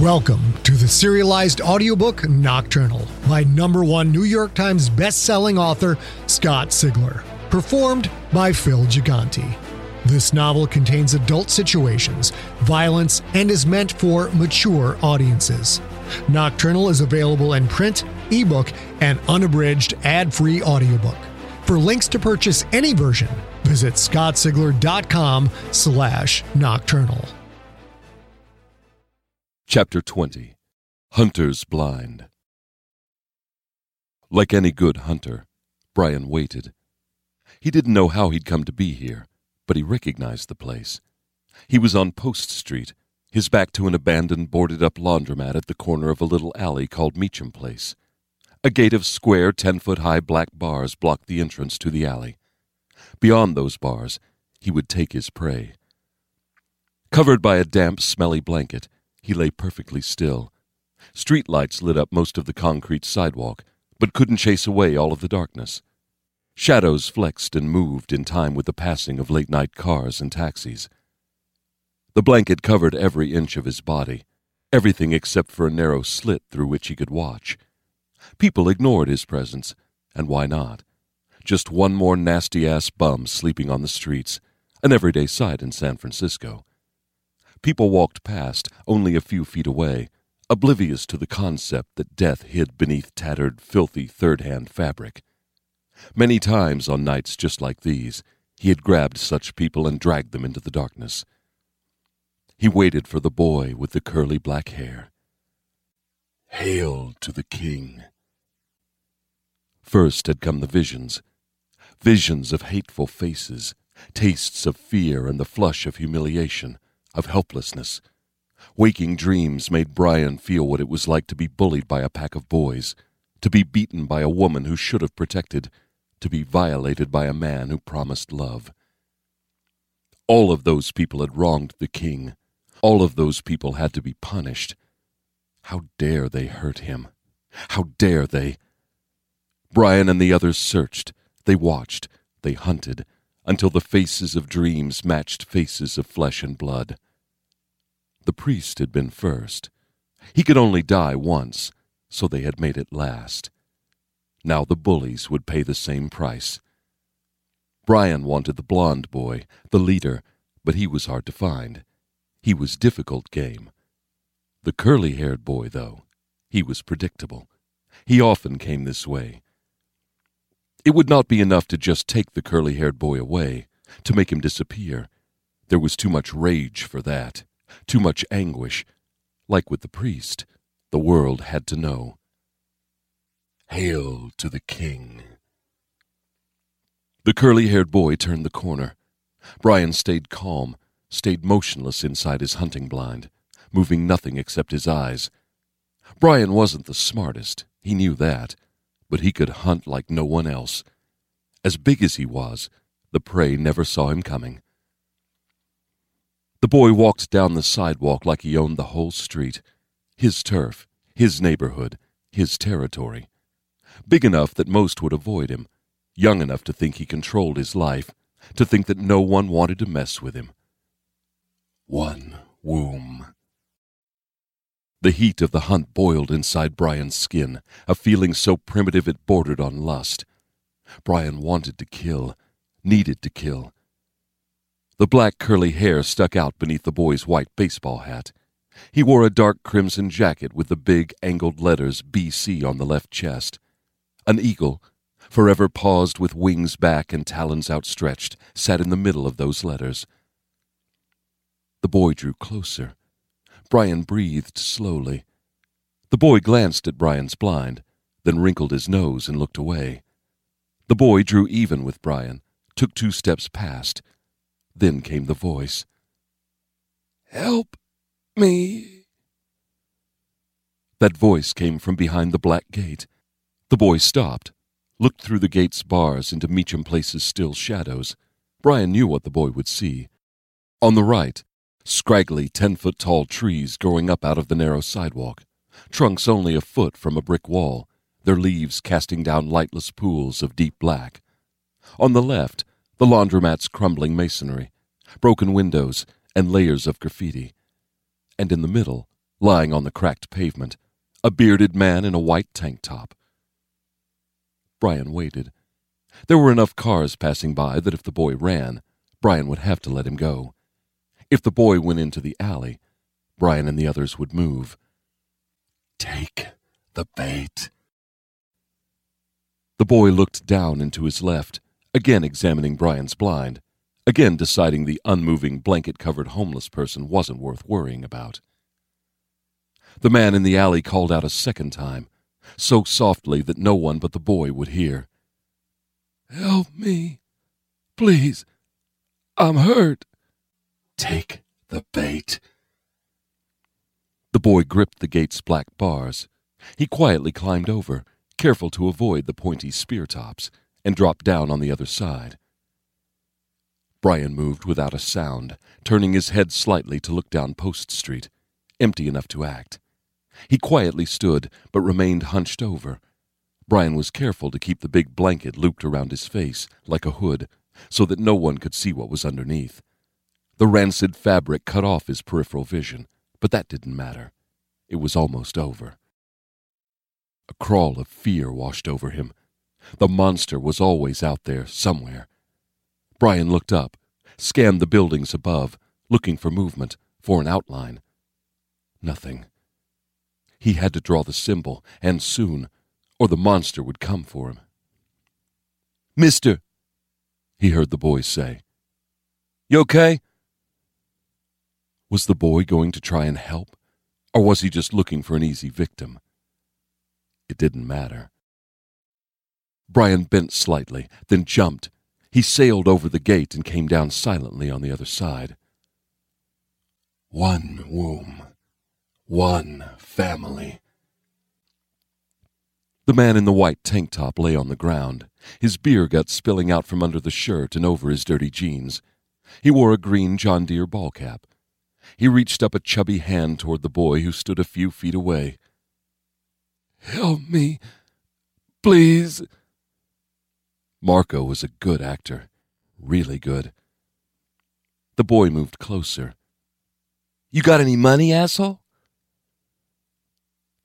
Welcome to the serialized audiobook Nocturnal by number one New York Times best-selling author Scott Sigler, performed by Phil Gigante. This novel contains adult situations, violence, and is meant for mature audiences. Nocturnal is available in print, ebook, and unabridged ad-free audiobook. For links to purchase any version, visit scottsigler.com slash nocturnal. Chapter 20 Hunter's Blind Like any good hunter, Bryan waited. He didn't know how he'd come to be here, but he recognized the place. He was on Post Street, his back to an abandoned boarded up laundromat at the corner of a little alley called Meacham Place. A gate of square, ten foot high black bars blocked the entrance to the alley. Beyond those bars, he would take his prey. Covered by a damp, smelly blanket, he lay perfectly still. Street lights lit up most of the concrete sidewalk, but couldn't chase away all of the darkness. Shadows flexed and moved in time with the passing of late night cars and taxis. The blanket covered every inch of his body, everything except for a narrow slit through which he could watch. People ignored his presence, and why not? Just one more nasty ass bum sleeping on the streets, an everyday sight in San Francisco. People walked past, only a few feet away, oblivious to the concept that death hid beneath tattered, filthy third hand fabric. Many times on nights just like these, he had grabbed such people and dragged them into the darkness. He waited for the boy with the curly black hair. Hail to the king. First had come the visions visions of hateful faces, tastes of fear and the flush of humiliation of helplessness. Waking dreams made Bryan feel what it was like to be bullied by a pack of boys, to be beaten by a woman who should have protected, to be violated by a man who promised love. All of those people had wronged the king. All of those people had to be punished. How dare they hurt him? How dare they? Bryan and the others searched. They watched. They hunted until the faces of dreams matched faces of flesh and blood. The priest had been first. He could only die once, so they had made it last. Now the bullies would pay the same price. Bryan wanted the blond boy, the leader, but he was hard to find. He was difficult game. The curly haired boy, though, he was predictable. He often came this way. It would not be enough to just take the curly haired boy away, to make him disappear. There was too much rage for that too much anguish. Like with the priest, the world had to know. Hail to the king. The curly haired boy turned the corner. Bryan stayed calm, stayed motionless inside his hunting blind, moving nothing except his eyes. Bryan wasn't the smartest, he knew that, but he could hunt like no one else. As big as he was, the prey never saw him coming. The boy walked down the sidewalk like he owned the whole street. His turf, his neighborhood, his territory. Big enough that most would avoid him, young enough to think he controlled his life, to think that no one wanted to mess with him. One womb. The heat of the hunt boiled inside Bryan's skin, a feeling so primitive it bordered on lust. Bryan wanted to kill, needed to kill, the black curly hair stuck out beneath the boy's white baseball hat. He wore a dark crimson jacket with the big angled letters BC on the left chest. An eagle, forever paused with wings back and talons outstretched, sat in the middle of those letters. The boy drew closer. Bryan breathed slowly. The boy glanced at Bryan's blind, then wrinkled his nose and looked away. The boy drew even with Bryan, took two steps past, then came the voice. Help me. That voice came from behind the black gate. The boy stopped, looked through the gate's bars into Meacham Place's still shadows. Bryan knew what the boy would see. On the right, scraggly, ten foot tall trees growing up out of the narrow sidewalk, trunks only a foot from a brick wall, their leaves casting down lightless pools of deep black. On the left, the laundromat's crumbling masonry, broken windows, and layers of graffiti. And in the middle, lying on the cracked pavement, a bearded man in a white tank top. Bryan waited. There were enough cars passing by that if the boy ran, Bryan would have to let him go. If the boy went into the alley, Bryan and the others would move. Take the bait. The boy looked down into his left, again examining Bryan's blind, again deciding the unmoving blanket covered homeless person wasn't worth worrying about. The man in the alley called out a second time, so softly that no one but the boy would hear. Help me. Please. I'm hurt. Take the bait. The boy gripped the gate's black bars. He quietly climbed over, careful to avoid the pointy spear tops, and dropped down on the other side. Bryan moved without a sound, turning his head slightly to look down Post Street, empty enough to act. He quietly stood, but remained hunched over. Bryan was careful to keep the big blanket looped around his face, like a hood, so that no one could see what was underneath. The rancid fabric cut off his peripheral vision, but that didn't matter. It was almost over. A crawl of fear washed over him. The monster was always out there, somewhere. Bryan looked up, scanned the buildings above, looking for movement, for an outline. Nothing. He had to draw the symbol, and soon, or the monster would come for him. Mister, he heard the boy say. You okay? Was the boy going to try and help, or was he just looking for an easy victim? It didn't matter. Bryan bent slightly, then jumped. He sailed over the gate and came down silently on the other side. One womb, one family. The man in the white tank top lay on the ground, his beer gut spilling out from under the shirt and over his dirty jeans. He wore a green John Deere ball cap. He reached up a chubby hand toward the boy who stood a few feet away. Help me, please. Marco was a good actor, really good. The boy moved closer. You got any money, asshole?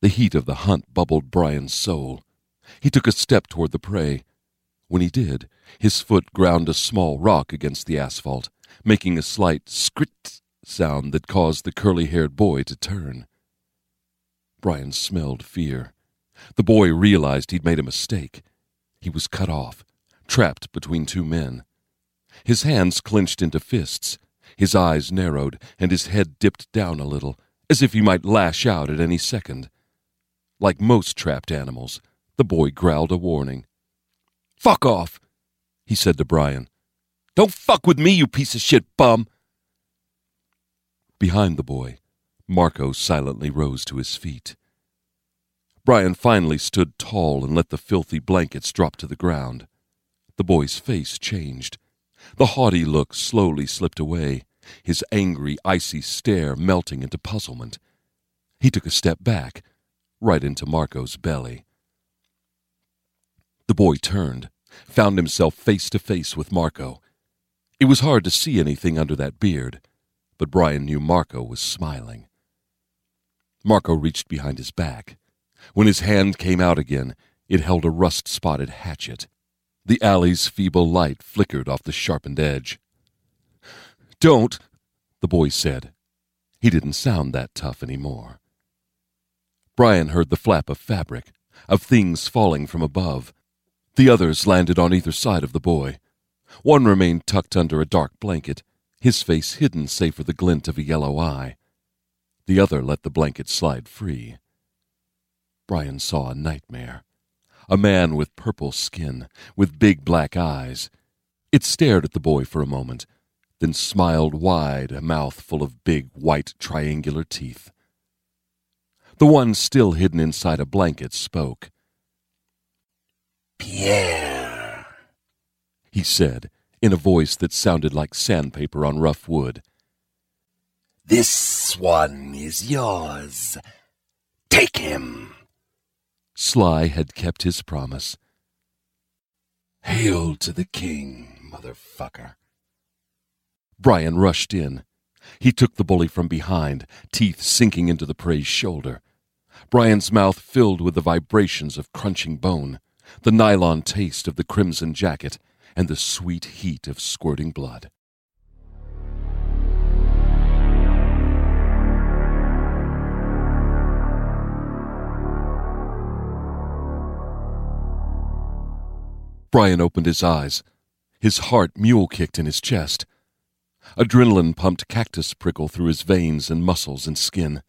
The heat of the hunt bubbled Bryan's soul. He took a step toward the prey. When he did, his foot ground a small rock against the asphalt, making a slight skrit sound that caused the curly haired boy to turn. Bryan smelled fear. The boy realized he'd made a mistake. He was cut off, trapped between two men. His hands clenched into fists, his eyes narrowed, and his head dipped down a little, as if he might lash out at any second. Like most trapped animals, the boy growled a warning. Fuck off, he said to Bryan. Don't fuck with me, you piece of shit bum. Behind the boy, Marco silently rose to his feet. Bryan finally stood tall and let the filthy blankets drop to the ground. The boy's face changed. The haughty look slowly slipped away, his angry, icy stare melting into puzzlement. He took a step back, right into Marco's belly. The boy turned, found himself face to face with Marco. It was hard to see anything under that beard, but Bryan knew Marco was smiling. Marco reached behind his back. When his hand came out again, it held a rust spotted hatchet. The alley's feeble light flickered off the sharpened edge. Don't, the boy said. He didn't sound that tough anymore. Bryan heard the flap of fabric, of things falling from above. The others landed on either side of the boy. One remained tucked under a dark blanket, his face hidden save for the glint of a yellow eye. The other let the blanket slide free. Bryan saw a nightmare. A man with purple skin, with big black eyes. It stared at the boy for a moment, then smiled wide, a mouth full of big, white, triangular teeth. The one still hidden inside a blanket spoke. Pierre, he said, in a voice that sounded like sandpaper on rough wood. This one is yours. Take him. Sly had kept his promise. Hail to the king, motherfucker. Bryan rushed in. He took the bully from behind, teeth sinking into the prey's shoulder. Bryan's mouth filled with the vibrations of crunching bone, the nylon taste of the crimson jacket, and the sweet heat of squirting blood. Bryan opened his eyes. His heart mule kicked in his chest. Adrenaline pumped cactus prickle through his veins and muscles and skin.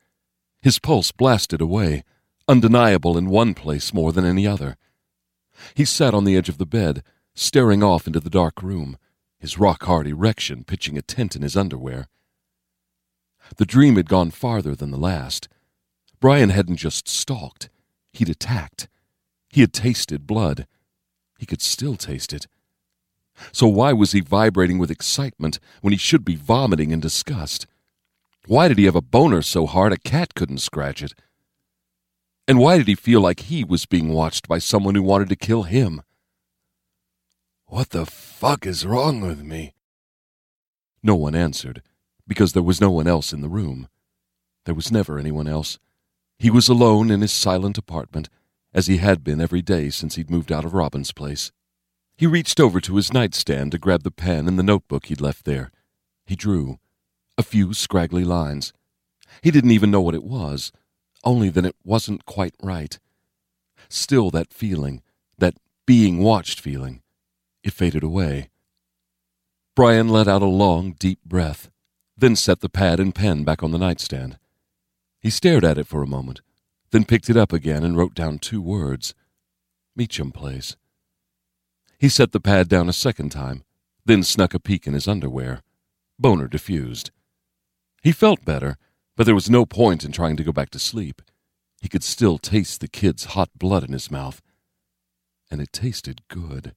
His pulse blasted away, undeniable in one place more than any other. He sat on the edge of the bed, staring off into the dark room, his rock hard erection pitching a tent in his underwear. The dream had gone farther than the last. Bryan hadn't just stalked, he'd attacked. He had tasted blood. He could still taste it. So why was he vibrating with excitement when he should be vomiting in disgust? Why did he have a boner so hard a cat couldn't scratch it? And why did he feel like he was being watched by someone who wanted to kill him? What the fuck is wrong with me? No one answered, because there was no one else in the room. There was never anyone else. He was alone in his silent apartment, as he had been every day since he'd moved out of Robin's place. He reached over to his nightstand to grab the pen and the notebook he'd left there. He drew a few scraggly lines. He didn't even know what it was, only that it wasn't quite right. Still, that feeling, that being watched feeling, it faded away. Bryan let out a long, deep breath, then set the pad and pen back on the nightstand. He stared at it for a moment, then picked it up again and wrote down two words Meacham Place. He set the pad down a second time, then snuck a peek in his underwear. Boner diffused. He felt better, but there was no point in trying to go back to sleep. He could still taste the kid's hot blood in his mouth. And it tasted good.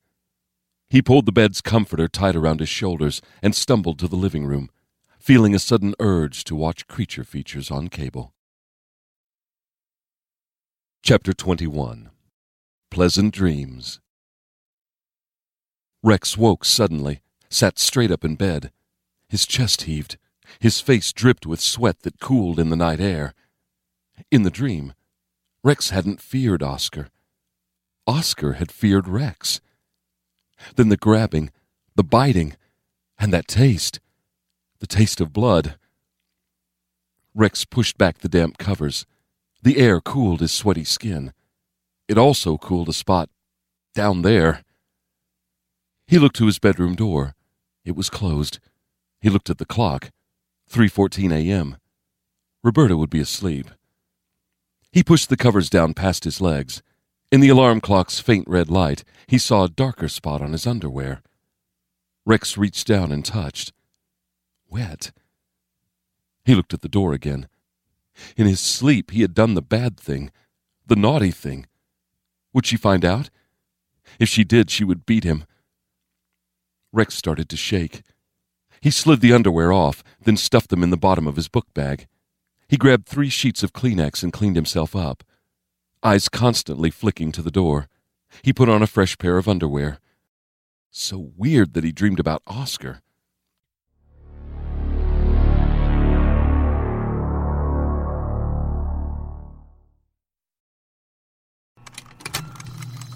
He pulled the bed's comforter tight around his shoulders and stumbled to the living room, feeling a sudden urge to watch creature features on cable. Chapter 21 Pleasant Dreams Rex woke suddenly, sat straight up in bed. His chest heaved. His face dripped with sweat that cooled in the night air. In the dream, Rex hadn't feared Oscar. Oscar had feared Rex. Then the grabbing, the biting, and that taste the taste of blood. Rex pushed back the damp covers. The air cooled his sweaty skin. It also cooled a spot down there. He looked to his bedroom door. It was closed. He looked at the clock. 3:14 a.m. Roberta would be asleep. He pushed the covers down past his legs. In the alarm clock's faint red light, he saw a darker spot on his underwear. Rex reached down and touched. Wet. He looked at the door again. In his sleep, he had done the bad thing, the naughty thing. Would she find out? If she did, she would beat him. Rex started to shake. He slid the underwear off, then stuffed them in the bottom of his book bag. He grabbed three sheets of Kleenex and cleaned himself up, eyes constantly flicking to the door. He put on a fresh pair of underwear. So weird that he dreamed about Oscar.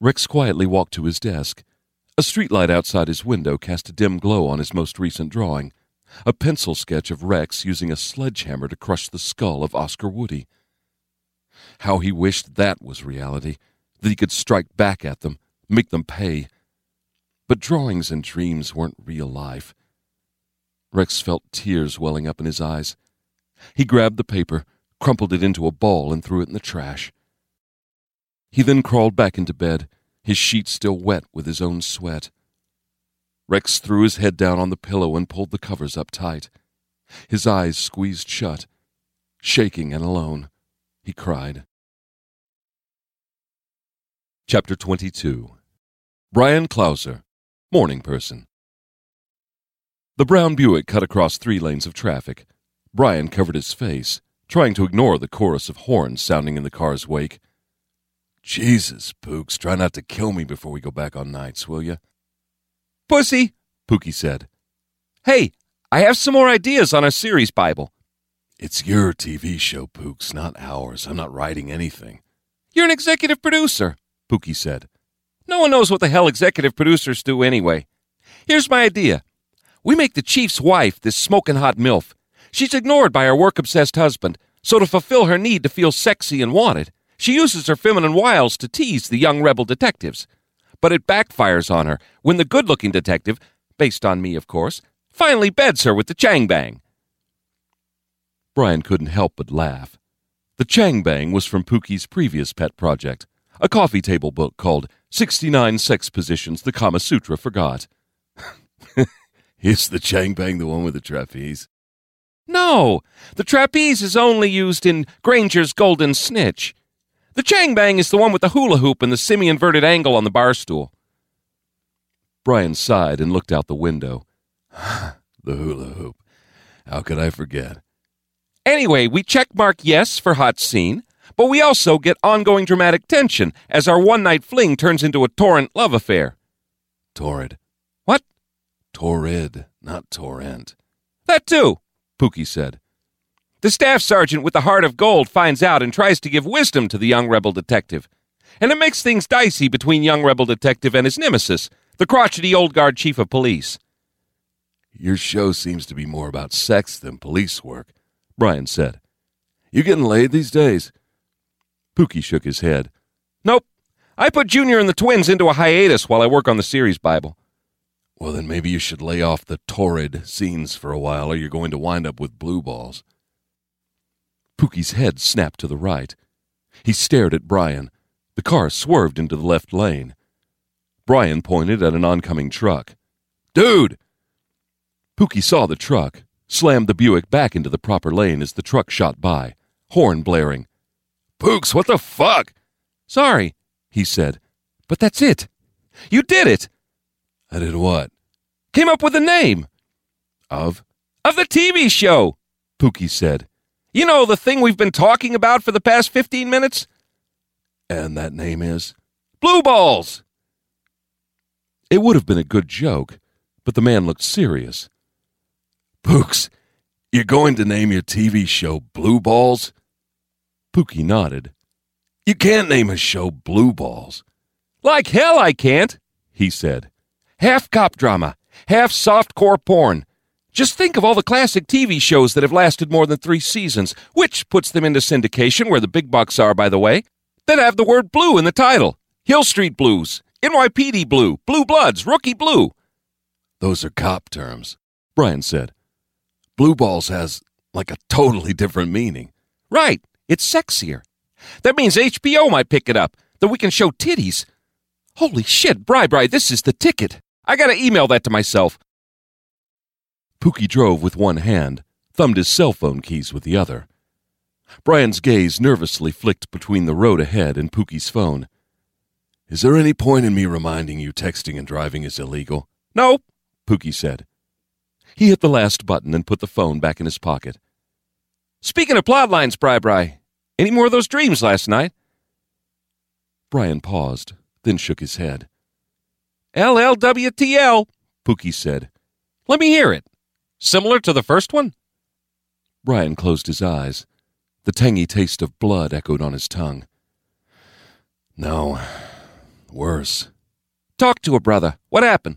Rex quietly walked to his desk. A streetlight outside his window cast a dim glow on his most recent drawing a pencil sketch of Rex using a sledgehammer to crush the skull of Oscar Woody. How he wished that was reality, that he could strike back at them, make them pay. But drawings and dreams weren't real life. Rex felt tears welling up in his eyes. He grabbed the paper, crumpled it into a ball, and threw it in the trash. He then crawled back into bed, his sheets still wet with his own sweat. Rex threw his head down on the pillow and pulled the covers up tight. His eyes squeezed shut. Shaking and alone, he cried. Chapter 22 Bryan Clauser, Morning Person. The brown Buick cut across three lanes of traffic. Bryan covered his face, trying to ignore the chorus of horns sounding in the car's wake. Jesus, Pooks, try not to kill me before we go back on nights, will you? Pussy, Pookie said. Hey, I have some more ideas on our series Bible. It's your TV show, Pooks, not ours. I'm not writing anything. You're an executive producer, Pookie said. No one knows what the hell executive producers do anyway. Here's my idea. We make the chief's wife this smoking hot MILF. She's ignored by her work obsessed husband, so to fulfill her need to feel sexy and wanted, she uses her feminine wiles to tease the young rebel detectives. But it backfires on her when the good looking detective, based on me, of course, finally beds her with the Chang Bang. Bryan couldn't help but laugh. The Chang Bang was from Pookie's previous pet project, a coffee table book called 69 Sex Positions the Kama Sutra Forgot. Is the Chang Bang the one with the trapeze? No, the trapeze is only used in Granger's Golden Snitch. The Chang Bang is the one with the hula hoop and the semi inverted angle on the bar stool. Bryan sighed and looked out the window. the hula hoop. How could I forget? Anyway, we check mark yes for hot scene, but we also get ongoing dramatic tension as our one night fling turns into a torrent love affair. Torrid. What? Torrid, not torrent. That too, Pookie said. The staff sergeant with the heart of gold finds out and tries to give wisdom to the young rebel detective. And it makes things dicey between young rebel detective and his nemesis, the crotchety old guard chief of police. Your show seems to be more about sex than police work, Bryan said. You getting laid these days? Pookie shook his head. Nope. I put Junior and the twins into a hiatus while I work on the series Bible. Well, then maybe you should lay off the torrid scenes for a while, or you're going to wind up with blue balls. Pookie's head snapped to the right. He stared at Bryan. The car swerved into the left lane. Bryan pointed at an oncoming truck. Dude! Pookie saw the truck, slammed the Buick back into the proper lane as the truck shot by, horn blaring. Pooks, what the fuck? Sorry, he said. But that's it. You did it! I did what? Came up with a name. Of? Of the TV show, Pookie said. You know, the thing we've been talking about for the past 15 minutes? And that name is? Blue Balls! It would have been a good joke, but the man looked serious. Pooks, you're going to name your TV show Blue Balls? Pookie nodded. You can't name a show Blue Balls. Like hell I can't, he said. Half cop drama, half soft-core porn, just think of all the classic TV shows that have lasted more than three seasons, which puts them into syndication where the big bucks are, by the way, that have the word blue in the title. Hill Street Blues, NYPD Blue, Blue Bloods, Rookie Blue. Those are cop terms, Bryan said. Blue Balls has, like, a totally different meaning. Right, it's sexier. That means HBO might pick it up, that we can show titties. Holy shit, Bri Bri, this is the ticket. I gotta email that to myself. Pookie drove with one hand, thumbed his cell phone keys with the other. Bryan's gaze nervously flicked between the road ahead and Pookie's phone. Is there any point in me reminding you texting and driving is illegal? No, Pookie said. He hit the last button and put the phone back in his pocket. Speaking of plot lines, Bri Bri, any more of those dreams last night? Bryan paused, then shook his head. LLWTL, Pookie said. Let me hear it. Similar to the first one? Bryan closed his eyes. The tangy taste of blood echoed on his tongue. No, worse. Talk to her, brother. What happened?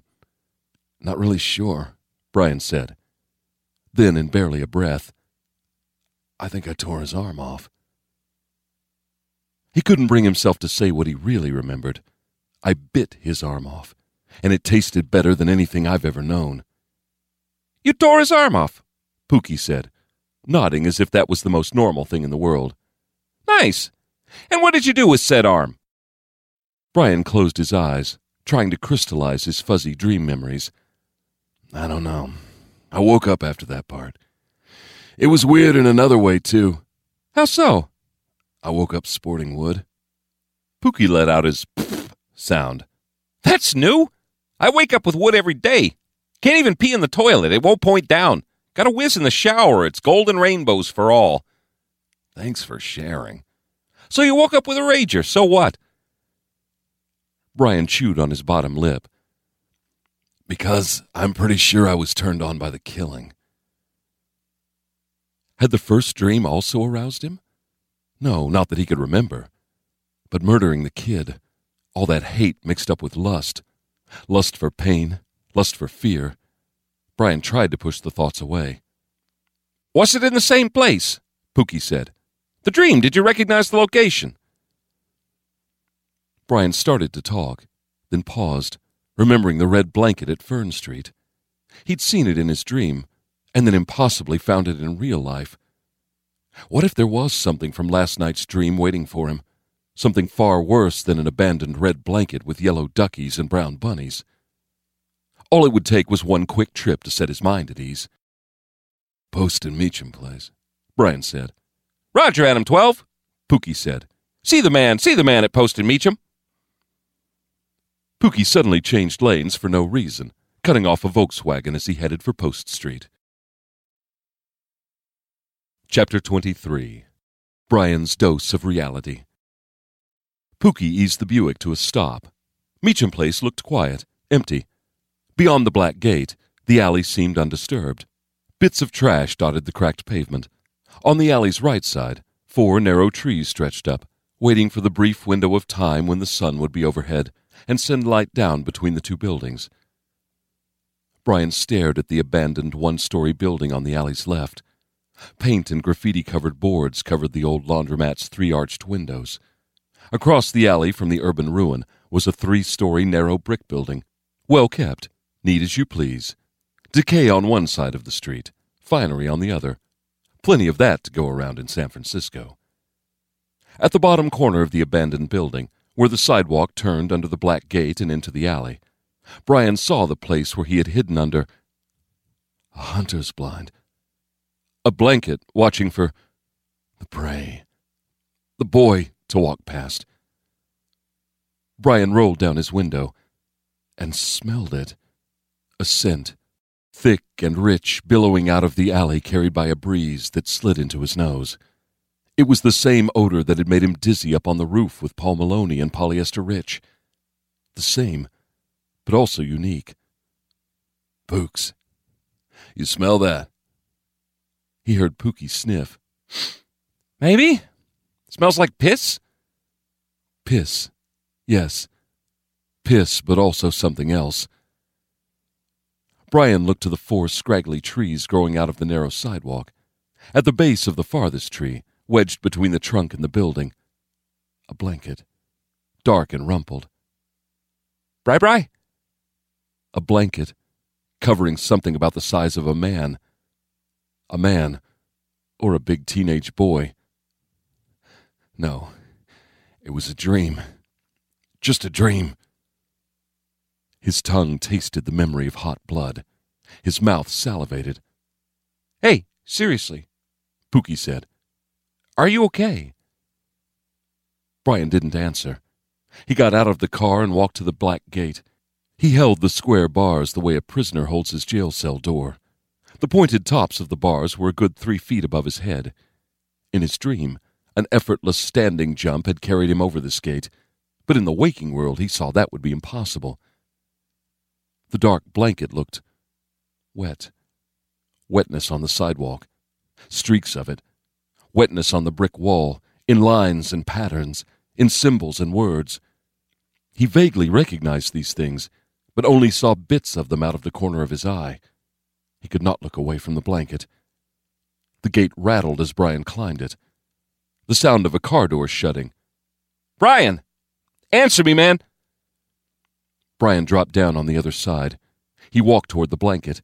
Not really sure, Bryan said. Then, in barely a breath, I think I tore his arm off. He couldn't bring himself to say what he really remembered. I bit his arm off, and it tasted better than anything I've ever known. You tore his arm off, Pookie said, nodding as if that was the most normal thing in the world. Nice. And what did you do with said arm? Bryan closed his eyes, trying to crystallize his fuzzy dream memories. I don't know. I woke up after that part. It was weird in another way, too. How so? I woke up sporting wood. Pookie let out his sound. That's new. I wake up with wood every day. Can't even pee in the toilet. It won't point down. Got a whiz in the shower. It's golden rainbows for all. Thanks for sharing. So you woke up with a rager. So what? Bryan chewed on his bottom lip. Because I'm pretty sure I was turned on by the killing. Had the first dream also aroused him? No, not that he could remember. But murdering the kid, all that hate mixed up with lust, lust for pain, lust for fear. Bryan tried to push the thoughts away. Was it in the same place? Pookie said. The dream, did you recognize the location? Bryan started to talk, then paused, remembering the red blanket at Fern Street. He'd seen it in his dream, and then impossibly found it in real life. What if there was something from last night's dream waiting for him? Something far worse than an abandoned red blanket with yellow duckies and brown bunnies. All it would take was one quick trip to set his mind at ease. Post and Meacham Place, Bryan said. Roger, Adam 12, Pookie said. See the man, see the man at Post and Meacham. Pookie suddenly changed lanes for no reason, cutting off a Volkswagen as he headed for Post Street. Chapter 23 Bryan's Dose of Reality Pookie eased the Buick to a stop. Meacham Place looked quiet, empty. Beyond the black gate, the alley seemed undisturbed. Bits of trash dotted the cracked pavement. On the alley's right side, four narrow trees stretched up, waiting for the brief window of time when the sun would be overhead and send light down between the two buildings. Bryan stared at the abandoned one story building on the alley's left. Paint and graffiti covered boards covered the old laundromat's three arched windows. Across the alley from the urban ruin was a three story narrow brick building, well kept, neat as you please. Decay on one side of the street, finery on the other. Plenty of that to go around in San Francisco. At the bottom corner of the abandoned building, where the sidewalk turned under the black gate and into the alley, Bryan saw the place where he had hidden under a hunter's blind, a blanket watching for the prey, the boy to walk past. Bryan rolled down his window and smelled it. A scent, thick and rich, billowing out of the alley, carried by a breeze that slid into his nose. It was the same odor that had made him dizzy up on the roof with Paul Maloney and Polyester Rich. The same, but also unique. Pooks, you smell that? He heard Pookie sniff. Maybe. Smells like piss? Piss. Yes. Piss, but also something else. Bryan looked to the four scraggly trees growing out of the narrow sidewalk. At the base of the farthest tree, wedged between the trunk and the building, a blanket, dark and rumpled. Bri Bri? A blanket, covering something about the size of a man. A man, or a big teenage boy. No, it was a dream. Just a dream. His tongue tasted the memory of hot blood. His mouth salivated. Hey, seriously, Pookie said. Are you okay? Bryan didn't answer. He got out of the car and walked to the black gate. He held the square bars the way a prisoner holds his jail cell door. The pointed tops of the bars were a good three feet above his head. In his dream, an effortless standing jump had carried him over this gate, but in the waking world he saw that would be impossible. The dark blanket looked wet. Wetness on the sidewalk, streaks of it, wetness on the brick wall, in lines and patterns, in symbols and words. He vaguely recognized these things, but only saw bits of them out of the corner of his eye. He could not look away from the blanket. The gate rattled as Bryan climbed it. The sound of a car door shutting. Bryan! Answer me, man! Bryan dropped down on the other side. He walked toward the blanket.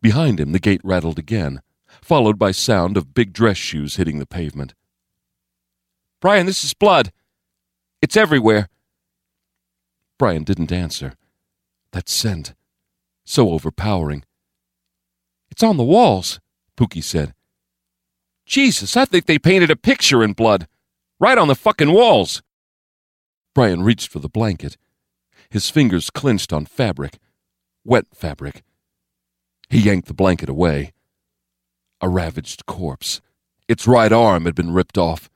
Behind him, the gate rattled again, followed by sound of big dress shoes hitting the pavement. Bryan, this is blood. It's everywhere. Bryan didn't answer. That scent. so overpowering. It's on the walls, Pookie said. Jesus, I think they painted a picture in blood. Right on the fucking walls. Bryan reached for the blanket. His fingers clenched on fabric, wet fabric. He yanked the blanket away. A ravaged corpse. Its right arm had been ripped off.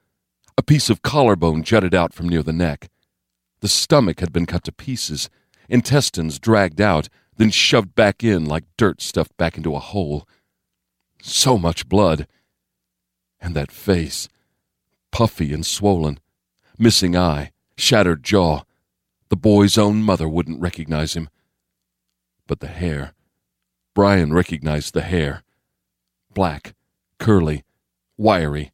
A piece of collarbone jutted out from near the neck. The stomach had been cut to pieces, intestines dragged out, then shoved back in like dirt stuffed back into a hole. So much blood. And that face, puffy and swollen, missing eye, shattered jaw. The boy's own mother wouldn't recognize him. But the hair. Bryan recognized the hair. Black, curly, wiry.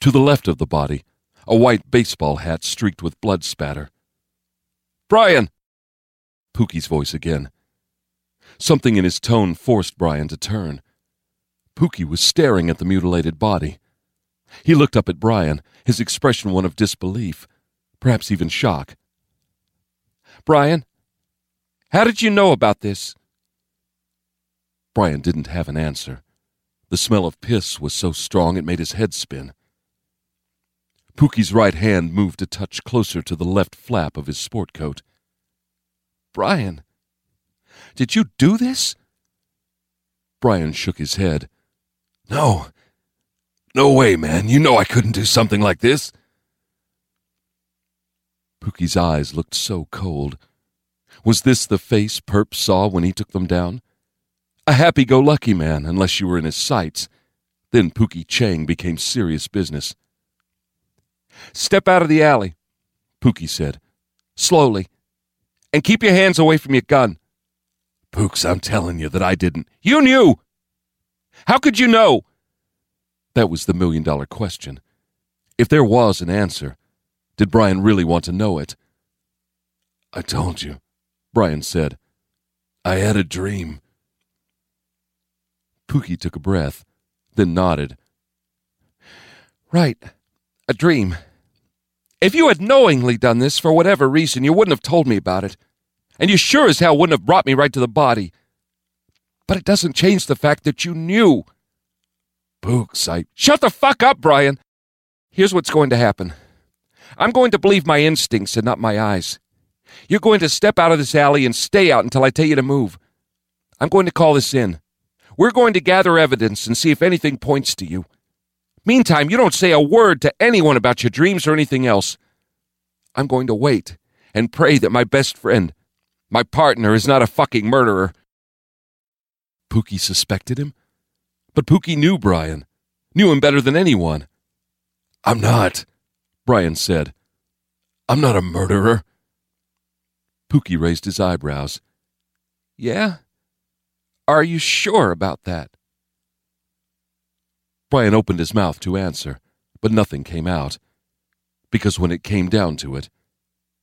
To the left of the body, a white baseball hat streaked with blood spatter. Bryan! Pookie's voice again. Something in his tone forced Bryan to turn. Pookie was staring at the mutilated body. He looked up at Bryan, his expression one of disbelief, perhaps even shock. Bryan, how did you know about this? Bryan didn't have an answer. The smell of piss was so strong it made his head spin. Pookie's right hand moved a touch closer to the left flap of his sport coat. Bryan, did you do this? Bryan shook his head. No. No way, man. You know I couldn't do something like this. Pookie's eyes looked so cold. Was this the face Perp saw when he took them down? A happy go lucky man, unless you were in his sights. Then Pookie Chang became serious business. Step out of the alley, Pookie said. Slowly. And keep your hands away from your gun. Pooks, I'm telling you that I didn't. You knew! How could you know? That was the million dollar question. If there was an answer, did Bryan really want to know it? I told you, Bryan said. I had a dream. Pookie took a breath, then nodded. Right, a dream. If you had knowingly done this for whatever reason, you wouldn't have told me about it. And you sure as hell wouldn't have brought me right to the body. But it doesn't change the fact that you knew. Pooks, I. Shut the fuck up, Bryan! Here's what's going to happen I'm going to believe my instincts and not my eyes. You're going to step out of this alley and stay out until I tell you to move. I'm going to call this in. We're going to gather evidence and see if anything points to you. Meantime, you don't say a word to anyone about your dreams or anything else. I'm going to wait and pray that my best friend, my partner, is not a fucking murderer. Pookie suspected him? But Pookie knew Bryan, knew him better than anyone. I'm not, Bryan said. I'm not a murderer. Pookie raised his eyebrows. Yeah? Are you sure about that? Bryan opened his mouth to answer, but nothing came out. Because when it came down to it,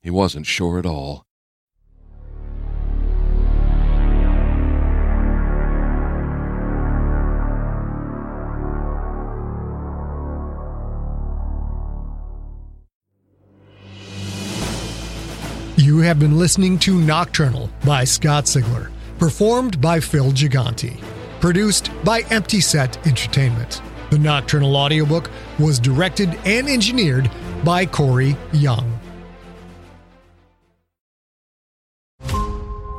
he wasn't sure at all. You have been listening to Nocturnal by Scott Sigler, performed by Phil Gigante, produced by Empty Set Entertainment. The Nocturnal audiobook was directed and engineered by Corey Young.